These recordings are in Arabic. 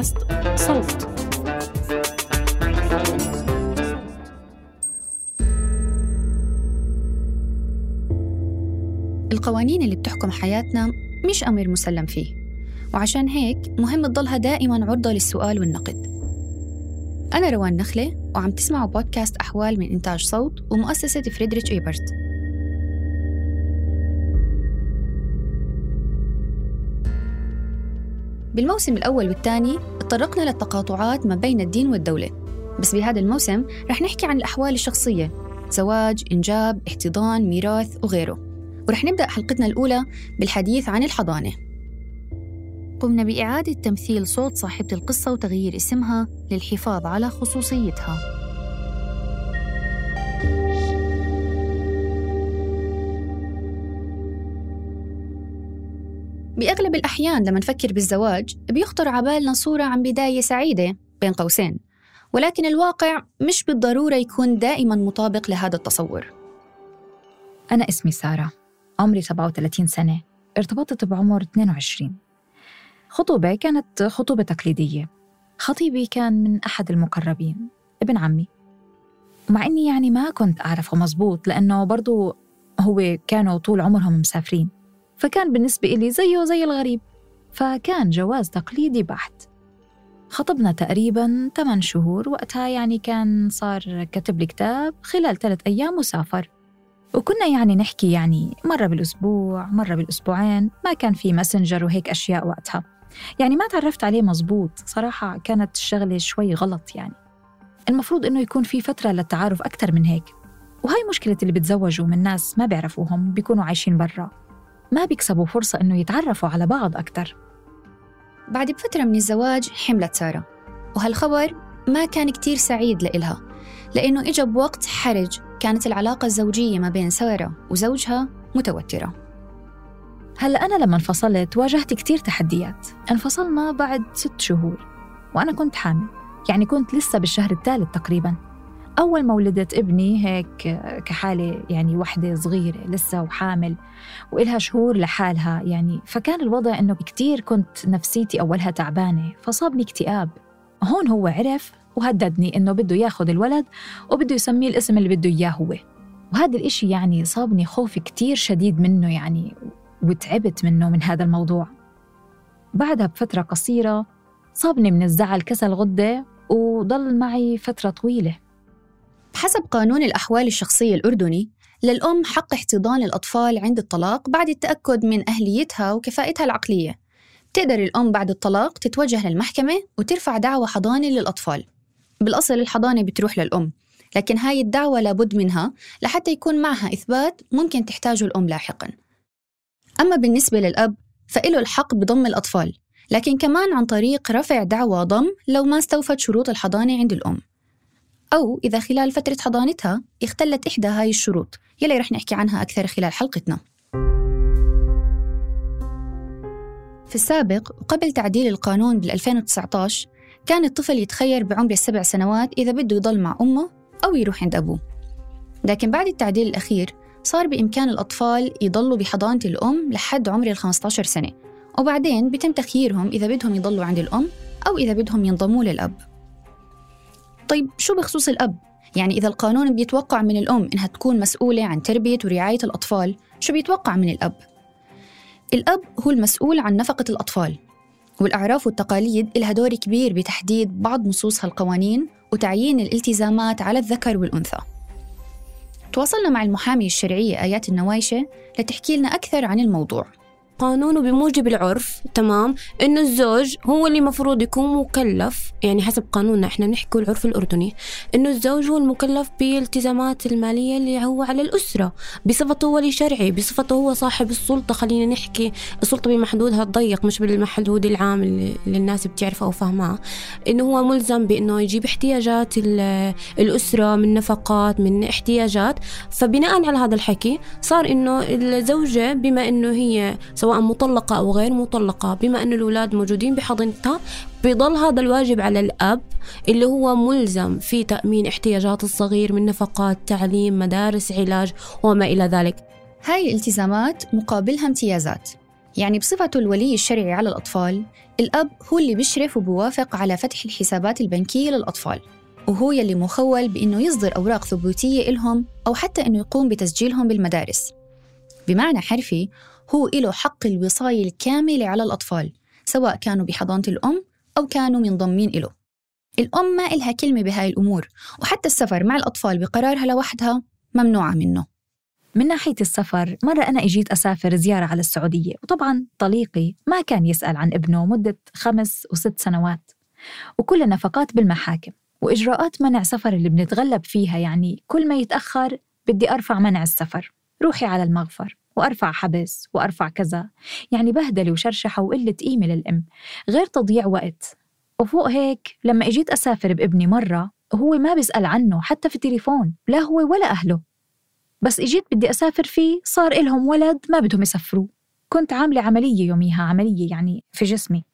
بودكاست صوت. القوانين اللي بتحكم حياتنا مش أمر مسلم فيه وعشان هيك مهم تضلها دائما عرضة للسؤال والنقد. أنا روان نخلة وعم تسمعوا بودكاست أحوال من إنتاج صوت ومؤسسة فريدريتش إيبرت. بالموسم الأول والثاني تطرقنا للتقاطعات ما بين الدين والدولة. بس بهذا الموسم رح نحكي عن الأحوال الشخصية زواج، إنجاب، احتضان، ميراث وغيره. ورح نبدأ حلقتنا الأولى بالحديث عن الحضانة. قمنا بإعادة تمثيل صوت صاحبة القصة وتغيير اسمها للحفاظ على خصوصيتها. بأغلب الأحيان لما نفكر بالزواج بيخطر عبالنا صورة عن بداية سعيدة بين قوسين. ولكن الواقع مش بالضرورة يكون دائما مطابق لهذا التصور. أنا اسمي سارة. عمري 37 سنة. ارتبطت بعمر 22 خطوبة كانت خطوبة تقليدية. خطيبي كان من أحد المقربين ابن عمي. مع إني يعني ما كنت أعرفه مزبوط لأنه برضو هو كانوا طول عمرهم مسافرين. فكان بالنسبة إلي زيه زي الغريب فكان جواز تقليدي بحت. خطبنا تقريبا 8 شهور وقتها يعني كان صار كتب لي كتاب خلال ثلاث أيام وسافر. وكنا يعني نحكي يعني مرة بالأسبوع مرة بالأسبوعين ما كان في ماسنجر وهيك أشياء وقتها. يعني ما تعرفت عليه مزبوط صراحة كانت الشغلة شوي غلط يعني. المفروض إنه يكون في فترة للتعارف أكثر من هيك. وهاي مشكلة اللي بتزوجوا من ناس ما بيعرفوهم بيكونوا عايشين برا. ما بيكسبوا فرصة إنه يتعرفوا على بعض أكثر بعد بفترة من الزواج حملت سارة وهالخبر ما كان كتير سعيد لإلها لأنه إجا بوقت حرج كانت العلاقة الزوجية ما بين سارة وزوجها متوترة. هلا أنا لما انفصلت واجهت كتير تحديات. انفصلنا بعد ست شهور وأنا كنت حامل يعني كنت لسه بالشهر الثالث تقريبا. أول ما ولدت ابني هيك كحالة يعني وحدة صغيرة لسه وحامل وإلها شهور لحالها يعني فكان الوضع إنه كتير كنت نفسيتي أولها تعبانة فصابني اكتئاب. هون هو عرف وهددني إنه بده ياخذ الولد وبده يسميه الاسم اللي بده إياه هو. وهذا الإشي يعني صابني خوف كتير شديد منه يعني وتعبت منه من هذا الموضوع. بعدها بفترة قصيرة صابني من الزعل كسل غدة وضل معي فترة طويلة. بحسب قانون الأحوال الشخصية الأردني للأم حق احتضان الأطفال عند الطلاق بعد التأكد من أهليتها وكفاءتها العقلية. تقدر الأم بعد الطلاق تتوجه للمحكمة وترفع دعوى حضانة للأطفال. بالأصل الحضانة بتروح للأم لكن هاي الدعوة لابد منها لحتى يكون معها إثبات ممكن تحتاجه الأم لاحقاً. أما بالنسبة للأب فإله الحق بضم الأطفال لكن كمان عن طريق رفع دعوى ضم لو ما استوفت شروط الحضانة عند الأم. أو إذا خلال فترة حضانتها اختلت إحدى هاي الشروط. يلي رح نحكي عنها أكثر خلال حلقتنا. في السابق وقبل تعديل القانون بال 2019 كان الطفل يتخير بعمر السبع سنوات إذا بده يضل مع أمه أو يروح عند أبوه. لكن بعد التعديل الأخير صار بإمكان الأطفال يضلوا بحضانة الأم لحد عمر ال 15 سنة. وبعدين بيتم تخييرهم إذا بدهم يضلوا عند الأم أو إذا بدهم ينضموا للأب. طيب شو بخصوص الأب؟ يعني إذا القانون بيتوقع من الأم إنها تكون مسؤولة عن تربية ورعاية الأطفال شو بيتوقع من الأب؟ الأب هو المسؤول عن نفقة الأطفال والأعراف والتقاليد لها دور كبير بتحديد بعض نصوص هالقوانين وتعيين الالتزامات على الذكر والأنثى تواصلنا مع المحامية الشرعية آيات النوايشة لتحكي لنا أكثر عن الموضوع قانونه بموجب العرف تمام؟ إنه الزوج هو اللي مفروض يكون مكلف يعني حسب قانوننا إحنا بنحكي العرف الأردني إنه الزوج هو المكلف بالالتزامات المالية اللي هو على الأسرة بصفته ولي شرعي بصفته هو صاحب السلطة خلينا نحكي السلطة بمحدودها الضيق مش بالمحدود العام اللي الناس بتعرفه أو فاهماه. إنه هو ملزم بإنه يجيب احتياجات الأسرة من نفقات من احتياجات. فبناء على هذا الحكي صار إنه الزوجة بما إنه هي سواء سواء مطلقة أو غير مطلقة. بما أن الأولاد موجودين بحضنتها بيضل هذا الواجب على الأب اللي هو ملزم في تأمين احتياجات الصغير من نفقات تعليم مدارس علاج وما إلى ذلك. هاي الالتزامات مقابلها امتيازات. يعني بصفته الولي الشرعي على الأطفال الأب هو اللي بيشرف وبوافق على فتح الحسابات البنكية للأطفال. وهو يلي مخول بإنه يصدر أوراق ثبوتية إلهم أو حتى إنه يقوم بتسجيلهم بالمدارس. بمعنى حرفي هو له حق الوصاية الكاملة على الأطفال سواء كانوا بحضانة الأم أو كانوا منضمين له الأم ما إلها كلمة بهاي الأمور وحتى السفر مع الأطفال بقرارها لوحدها ممنوعة منه. من ناحية السفر مرة أنا إجيت أسافر زيارة على السعودية وطبعا طليقي ما كان يسأل عن ابنه مدة خمس وست سنوات. وكل النفقات بالمحاكم وإجراءات منع سفر اللي بنتغلب فيها يعني كل ما يتأخر بدي أرفع منع السفر. روحي على المغفر. وأرفع حبس وأرفع كذا. يعني بهدلة وشرشحة وقلة قيمة للأم. غير تضييع وقت. وفوق هيك لما إجيت أسافر بابني مرة هو ما بيسأل عنه حتى في التليفون لا هو ولا أهله. بس إجيت بدي أسافر فيه صار إلهم ولد ما بدهم يسافروا كنت عاملة عملية يوميها عملية يعني في جسمي.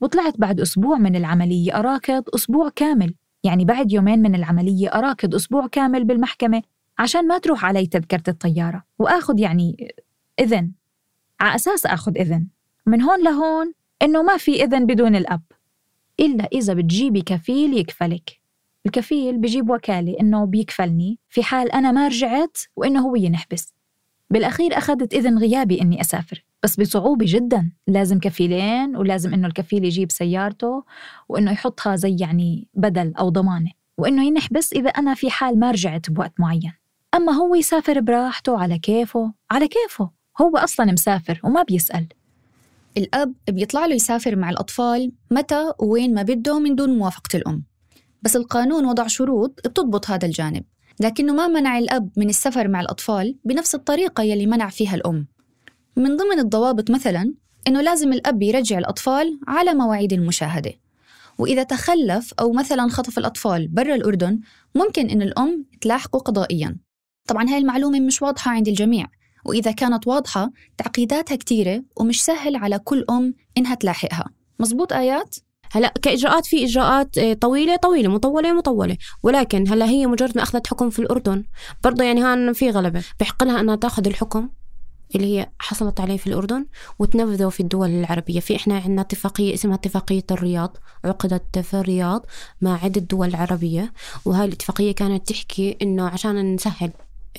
وطلعت بعد أسبوع من العملية أراكض أسبوع كامل. يعني بعد يومين من العملية أراكض أسبوع كامل بالمحكمة عشان ما تروح علي تذكرة الطيارة. وآخذ يعني إذن. على أساس آخذ إذن. من هون لهون إنه ما في إذن بدون الأب. إلا إذا بتجيبي كفيل يكفلك. الكفيل بجيب وكالة إنه بيكفلني. في حال أنا ما رجعت وإنه هو ينحبس. بالأخير أخذت إذن غيابي إني أسافر. بس بصعوبة جدا. لازم كفيلين ولازم إنه الكفيل يجيب سيارته وإنه يحطها زي يعني بدل أو ضمانة. وإنه ينحبس إذا أنا في حال ما رجعت بوقت معين. أما هو يسافر براحته على كيفه. على كيفه. هو أصلا مسافر وما بيسأل. الأب بيطلع له يسافر مع الأطفال متى ووين ما بده من دون موافقة الأم. بس القانون وضع شروط بتضبط هذا الجانب لكنه ما منع الأب من السفر مع الأطفال بنفس الطريقة يلي منع فيها الأم. من ضمن الضوابط مثلا إنه لازم الأب يرجع الأطفال على مواعيد المشاهدة. وإذا تخلف أو مثلا خطف الأطفال برا الأردن ممكن إن الأم تلاحقه قضائيا. طبعا هاي المعلومة مش واضحة عند الجميع. وإذا كانت واضحة تعقيداتها كتيرة ومش سهل على كل أم إنها تلاحقها. مزبوط آيات؟ هلا كإجراءات في إجراءات آه، طويلة طويلة مطولة مطولة. ولكن هلا هي مجرد ما أخذت حكم في الأردن. برضه يعني هان في غلبة. بحق لها أنها تأخذ الحكم اللي هي حصلت عليه في الأردن وتنفذه في الدول العربية. في إحنا عندنا اتفاقية اسمها اتفاقية الرياض عقدت في الرياض مع عدة دول عربية. وهاي الاتفاقية كانت تحكي إنه عشان نسهل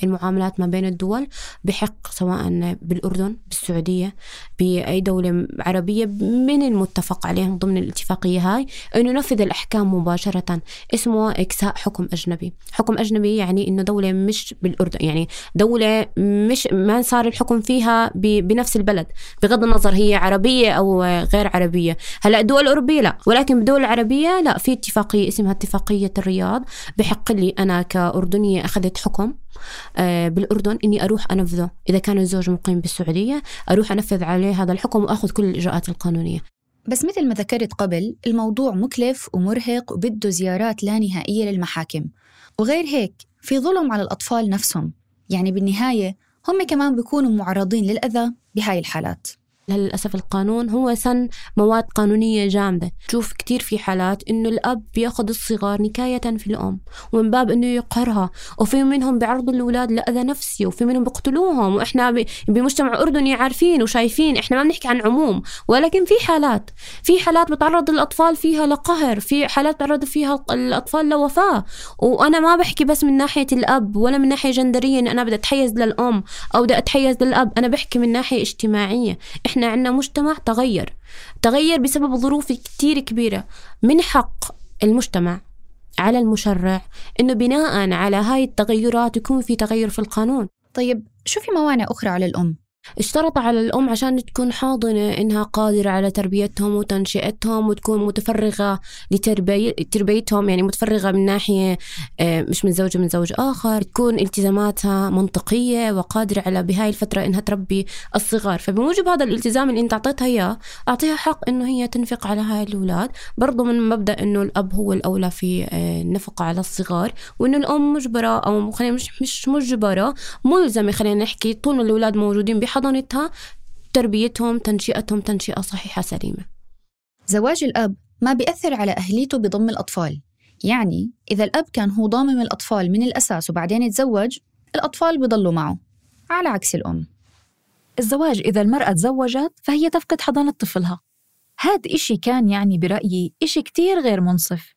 المعاملات ما بين الدول بحق سواء بالأردن بالسعودية بأي دولة عربية من المتفق عليهم ضمن الاتفاقية هاي أنه ينفذ الأحكام مباشرة. اسمه إكساء حكم أجنبي. حكم أجنبي يعني أنه دولة مش بالأردن يعني دولة مش ما صار الحكم فيها بنفس البلد بغض النظر هي عربية أو غير عربية. هلأ الدول الأوروبية لا ولكن بالدول العربية لا في اتفاقية اسمها اتفاقية الرياض بحق لي أنا كأردنية أخذت حكم. بالأردن إني أروح أنفذه. إذا كان الزوج مقيم بالسعودية أروح أنفذ عليه هذا الحكم وأخذ كل الإجراءات القانونية. بس مثل ما ذكرت قبل الموضوع مكلف ومرهق وبده زيارات لا نهائية للمحاكم. وغير هيك في ظلم على الأطفال نفسهم. يعني بالنهاية هم كمان بيكونوا معرضين للأذى بهاي الحالات. للأسف القانون هو سن مواد قانونية جامدة. تشوف كتير في حالات إنه الأب بيأخذ الصغار نكاية في الأم ومن باب إنه يقهرها وفي منهم بيعرضوا الأولاد لأذى نفسي وفي منهم بيقتلوهم وإحنا بمجتمع أردني عارفين وشايفين إحنا ما بنحكي عن عموم. ولكن في حالات في حالات بتعرض الأطفال فيها لقهر في حالات بتعرض فيها الأطفال لوفاة. وأنا ما بحكي بس من ناحية الأب ولا من ناحية جندرية إن أنا بدي أتحيز للأم أو بدي أتحيز للأب أنا بحكي من ناحية اجتماعية. إحنا إحنا عندنا مجتمع تغير تغير بسبب ظروف كتير كبيرة. من حق المجتمع على المشرع إنه بناء على هاي التغيرات يكون في تغير في القانون. طيب شو في موانع أخرى على الأم؟ اشترط على الأم عشان تكون حاضنة إنها قادرة على تربيتهم وتنشئتهم وتكون متفرغة لتربيتهم يعني متفرغة من ناحية آه، مش من زوج من زوج آخر تكون التزاماتها منطقية وقادرة على بهاي الفترة إنها تربي الصغار. فبموجب هذا الالتزام اللي أنت أعطيتها إياه أعطيها حق إنه هي تنفق على هاي الأولاد. برضو من مبدأ إنه الأب هو الأولى في آه، النفقة على الصغار وإنه الأم مجبرة أو خلينا مش مش مجبرة ملزمة خلينا نحكي طول ما الأولاد موجودين حضانتها تربيتهم تنشئتهم تنشئة صحيحة سليمة. زواج الأب ما بيأثر على أهليته بضم الأطفال. يعني إذا الأب كان هو ضامم الأطفال من الأساس وبعدين يتزوج الأطفال بيضلوا معه على عكس الأم. الزواج إذا المرأة تزوجت فهي تفقد حضانة طفلها. هاد إشي كان يعني برأيي إشي كتير غير منصف.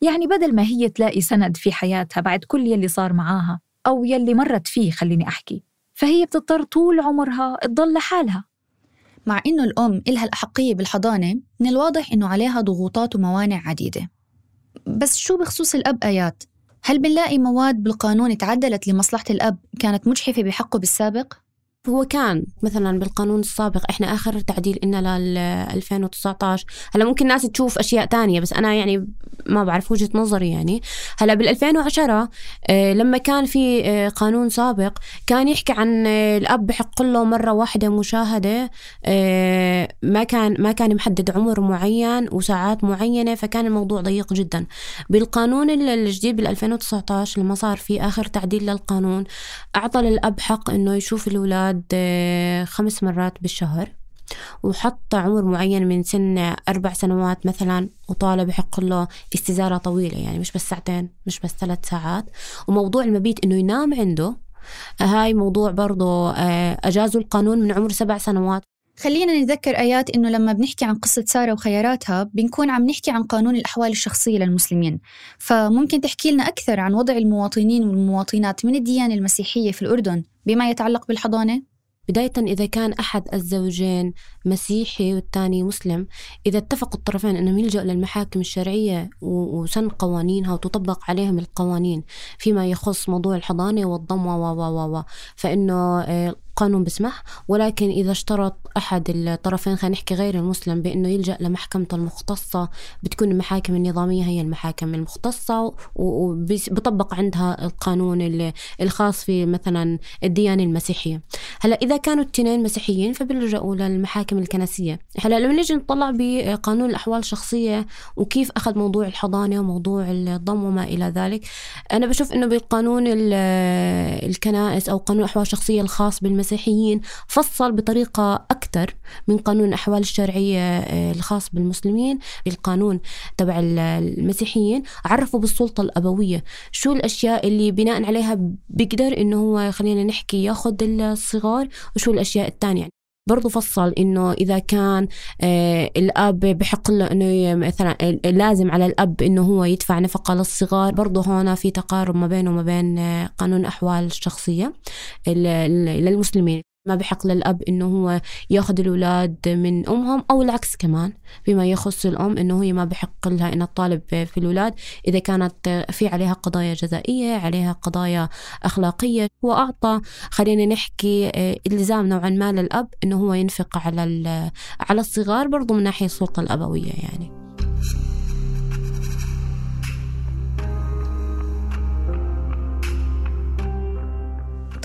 يعني بدل ما هي تلاقي سند في حياتها بعد كل يلي صار معاها أو يلي مرت فيه خليني أحكي. فهي بتضطر طول عمرها تضل لحالها مع إنه الأم إلها الأحقية بالحضانة من الواضح إنه عليها ضغوطات وموانع عديدة بس شو بخصوص الأب آيات؟ هل بنلاقي مواد بالقانون تعدلت لمصلحة الأب كانت مجحفة بحقه بالسابق؟ هو كان مثلا بالقانون السابق إحنا آخر تعديل لنا لل 2019 هلا ممكن الناس تشوف أشياء تانية بس أنا يعني ما بعرف وجهة نظري يعني. هلا بال 2010 آه، لما كان في آه، قانون سابق كان يحكي عن آه، الأب بحق له مرة واحدة مشاهدة ما كان ما كان محدد عمر معين وساعات معينة فكان الموضوع ضيق جدا. بالقانون الجديد بال 2019 لما صار في آخر تعديل للقانون أعطى للأب حق إنه يشوف الأولاد بعد خمس مرات بالشهر وحط عمر معين من سن أربع سنوات مثلا وطالب بحق له استزارة طويلة يعني مش بس ساعتين مش بس ثلاث ساعات. وموضوع المبيت إنه ينام عنده هاي موضوع برضه آه، أجازوا القانون من عمر سبع سنوات. خلينا نتذكر آيات إنه لما بنحكي عن قصة سارة وخياراتها بنكون عم نحكي عن قانون الأحوال الشخصية للمسلمين. فممكن تحكي لنا أكثر عن وضع المواطنين والمواطنات من الديانة المسيحية في الأردن؟ بما يتعلق بالحضانة؟ بداية إذا كان أحد الزوجين مسيحي والثاني مسلم إذا اتفقوا الطرفين أنهم يلجأوا للمحاكم الشرعية وسن قوانينها وتطبق عليهم القوانين فيما يخص موضوع الحضانة والضم و و و فإنه آه، القانون بسمح ولكن إذا اشترط أحد الطرفين خلينا نحكي غير المسلم بأنه يلجأ لمحكمته المختصة بتكون المحاكم النظامية هي المحاكم المختصة وبطبق عندها القانون الخاص في مثلا الديانة المسيحية. هلأ إذا كانوا الاثنين مسيحيين فبيلجأوا للمحاكم الكنسية. هلأ لما نيجي نطلع بقانون الأحوال الشخصية وكيف أخذ موضوع الحضانة وموضوع الضم وما إلى ذلك أنا بشوف إنه بالقانون الكنائس أو قانون الأحوال الشخصية الخاص بالمسيحية المسيحيين فصل بطريقة أكثر من قانون الأحوال الشرعية آه، الخاص بالمسلمين القانون تبع المسيحيين. عرفوا بالسلطة الأبوية. شو الأشياء اللي بناء عليها بيقدر إنه هو خلينا نحكي ياخذ الصغار وشو الأشياء الثانية؟ برضو فصل إنه إذا كان آه الأب بحق له إنه مثلا آه، لازم على الأب إنه هو يدفع نفقة للصغار. برضو هون في تقارب ما بينه وما بين آه، قانون الاحوال الشخصية للمسلمين. ما بحق للأب إنه هو ياخذ الأولاد من أمهم أو العكس كمان. فيما يخص الأم إنه هي ما بحق لها إنها تطالب في الأولاد إذا كانت في عليها قضايا جزائية عليها قضايا أخلاقية. وأعطى خلينا نحكي آه، إلزام نوعا ما للأب إنه هو ينفق على على الصغار برضو من ناحية السلطة الأبوية يعني.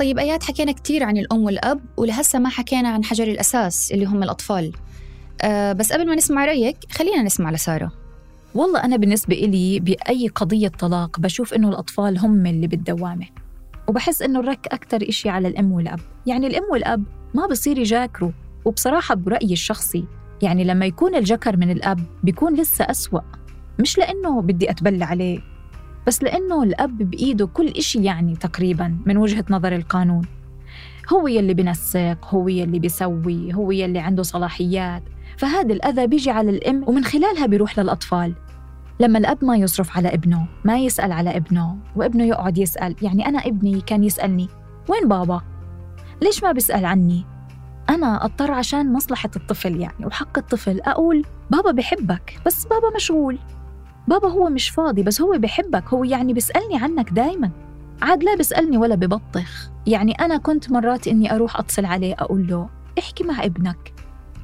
طيب آيات حكينا كتير عن الأم والأب ولهسه ما حكينا عن حجر الأساس اللي هم الأطفال. أه بس قبل ما نسمع رأيك خلينا نسمع لسارة. والله أنا بالنسبة إلي بأي قضية طلاق بشوف إنه الأطفال هم اللي بالدوامة وبحس إنه الرك أكتر إشي على الأم والأب. يعني الأم والأب ما بصير يجاكروا وبصراحة برأيي الشخصي يعني لما يكون الجكر من الأب بيكون لسه أسوأ. مش لأنه بدي أتبلى عليه بس لأنه الأب بإيده كل إشي يعني تقريبا من وجهة نظر القانون هو يلي بنسق هو يلي بيسوي هو يلي عنده صلاحيات فهذا الأذى بيجي على الأم ومن خلالها بيروح للأطفال لما الأب ما يصرف على ابنه ما يسأل على ابنه وابنه يقعد يسأل يعني أنا ابني كان يسألني وين بابا؟ ليش ما بيسأل عني؟ أنا أضطر عشان مصلحة الطفل يعني وحق الطفل أقول بابا بحبك بس بابا مشغول بابا هو مش فاضي بس هو بحبك هو يعني بيسألني عنك دايما. عاد لا بيسألني ولا ببطخ. يعني أنا كنت مرات إني أروح أتصل عليه أقول له احكي مع ابنك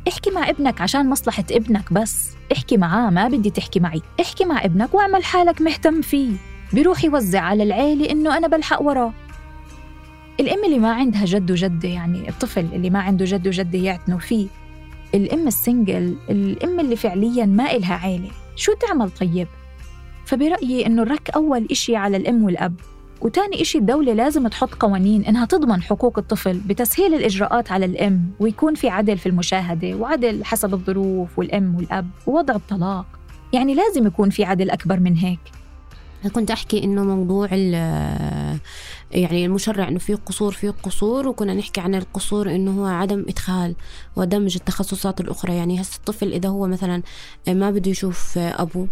احكي مع ابنك عشان مصلحة ابنك بس احكي معاه ما بدي تحكي معي احكي مع ابنك واعمل حالك مهتم فيه. بيروح يوزع على العيلة إنه أنا بلحق وراه. الأم اللي ما عندها جد وجدة يعني الطفل اللي ما عنده جد وجدة يعتنوا فيه. الأم السنجل الأم اللي فعليا ما إلها عيلة. شو تعمل طيب؟ فبرأيي إنه الرك أول إشي على الأم والأب وتاني إشي الدولة لازم تحط قوانين إنها تضمن حقوق الطفل بتسهيل الإجراءات على الأم ويكون في عدل في المشاهدة وعدل حسب الظروف والأم والأب ووضع الطلاق يعني لازم يكون في عدل أكبر من هيك كنت أحكي إنه موضوع يعني المشرع إنه في قصور في قصور وكنا نحكي عن القصور إنه هو عدم إدخال ودمج التخصصات الأخرى. يعني هسه الطفل إذا هو مثلا ما بده يشوف أبوه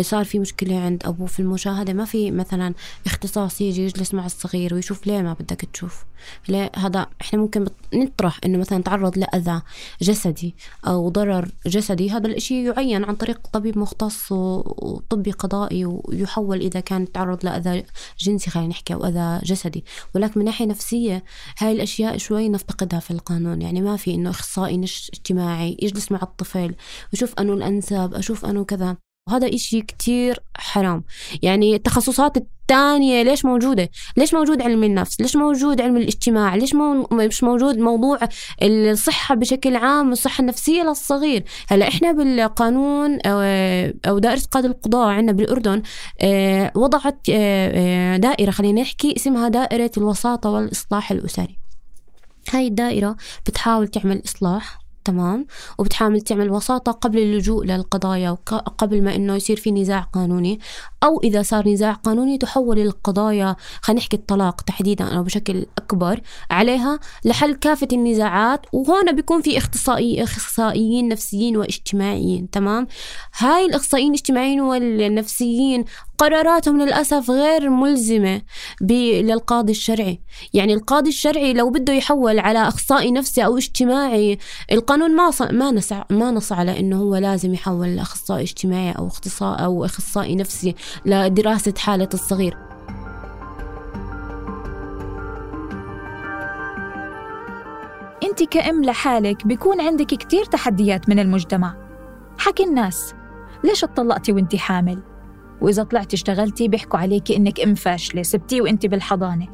صار في مشكلة عند أبوه في المشاهدة ما في مثلا اختصاص يجي يجلس مع الصغير ويشوف ليه ما بدك تشوف. ليه هذا إحنا ممكن نطرح إنه مثلا تعرض لأذى جسدي أو ضرر جسدي. هذا الإشي يعين عن طريق طبيب مختص وطبي قضائي ويحول إذا كان تعرض لأذى جنسي خلينا نحكي أو أذى جسدي. ولكن من ناحية نفسية هاي الأشياء شوي نفتقدها في القانون. يعني ما في إنه إخصائي اجتماعي يجلس مع الطفل ويشوف أنه الأنسب أشوف أنه كذا. وهذا إشي كتير حرام. يعني التخصصات الثانية ليش موجودة؟ ليش موجود علم النفس؟ ليش موجود علم الاجتماع؟ ليش مو مش موجود موضوع الصحة بشكل عام والصحة النفسية للصغير؟ هلا إحنا بالقانون أو دائرة قاضي القضاء عندنا بالأردن آه، وضعت آه، آه، دائرة خلينا نحكي اسمها دائرة الوساطة والإصلاح الأسري. هاي الدائرة بتحاول تعمل إصلاح تمام وبتحاول تعمل وساطة قبل اللجوء للقضايا وقبل ما إنه يصير في نزاع قانوني. أو إذا صار نزاع قانوني تحول القضايا خلينا نحكي الطلاق تحديدا أو بشكل أكبر عليها لحل كافة النزاعات. وهون بيكون في اختصائي إخصائيين نفسيين واجتماعيين تمام؟ هاي الإخصائيين الاجتماعيين والنفسيين قراراتهم للأسف غير ملزمة للقاضي الشرعي. يعني القاضي الشرعي لو بده يحول على أخصائي نفسي أو اجتماعي القانون ما ما نص ما نص على إنه هو لازم يحول لأخصائي اجتماعي أو اختصائي أو أخصائي نفسي لدراسة حالة الصغير. أنت كأم لحالك بيكون عندك كتير تحديات من المجتمع. حكي الناس ليش اتطلقتي وأنت حامل؟ وإذا طلعتي اشتغلتي بيحكوا عليكي إنك أم فاشلة سبتيه وإنت بالحضانة.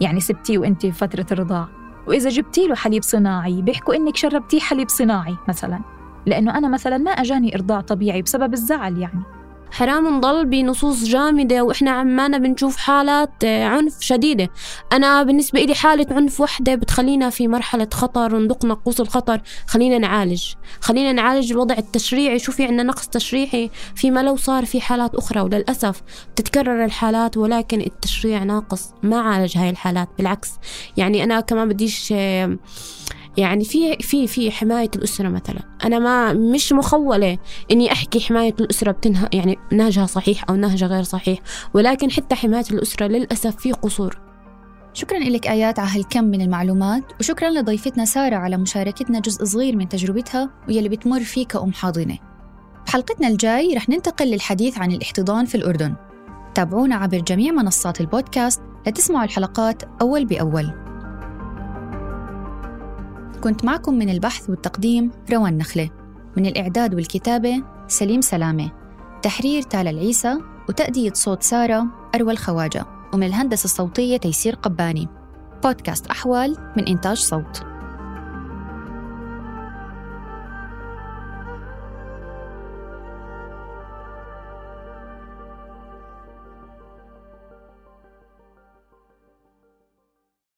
يعني سبتيه وإنت في فترة الرضاعة وإذا جبتي له حليب صناعي بيحكوا إنك شربتيه حليب صناعي مثلا. لأنه أنا مثلا ما أجاني إرضاع طبيعي بسبب الزعل يعني. حرام نضل بنصوص جامدة وإحنا عمانا بنشوف حالات آه، عنف شديدة. أنا بالنسبة إلي حالة عنف وحدة بتخلينا في مرحلة خطر وندق نقوص الخطر. خلينا نعالج. خلينا نعالج الوضع التشريعي. شو في عندنا نقص تشريعي فيما لو صار في حالات أخرى وللأسف تتكرر الحالات ولكن التشريع ناقص. ما عالج هاي الحالات بالعكس. يعني أنا كمان بديش آه، يعني في في في حماية الأسرة مثلا. أنا ما مش مخولة إني أحكي حماية الأسرة بتنهى يعني نهجها صحيح أو نهجها غير صحيح ولكن حتى حماية الأسرة للأسف في قصور. شكرا لك آيات على هالكم من المعلومات وشكرا لضيفتنا سارة على مشاركتنا جزء صغير من تجربتها ويلي بتمر فيه كأم حاضنة. بحلقتنا الجاي رح ننتقل للحديث عن الاحتضان في الأردن. تابعونا عبر جميع منصات البودكاست لتسمعوا الحلقات أول بأول. كنت معكم من البحث والتقديم روان نخلة. من الإعداد والكتابة سليم سلامة. تحرير تالا العيسى وتأدية صوت سارة أروى الخواجة. ومن الهندسة الصوتية تيسير قباني. بودكاست أحوال من إنتاج صوت.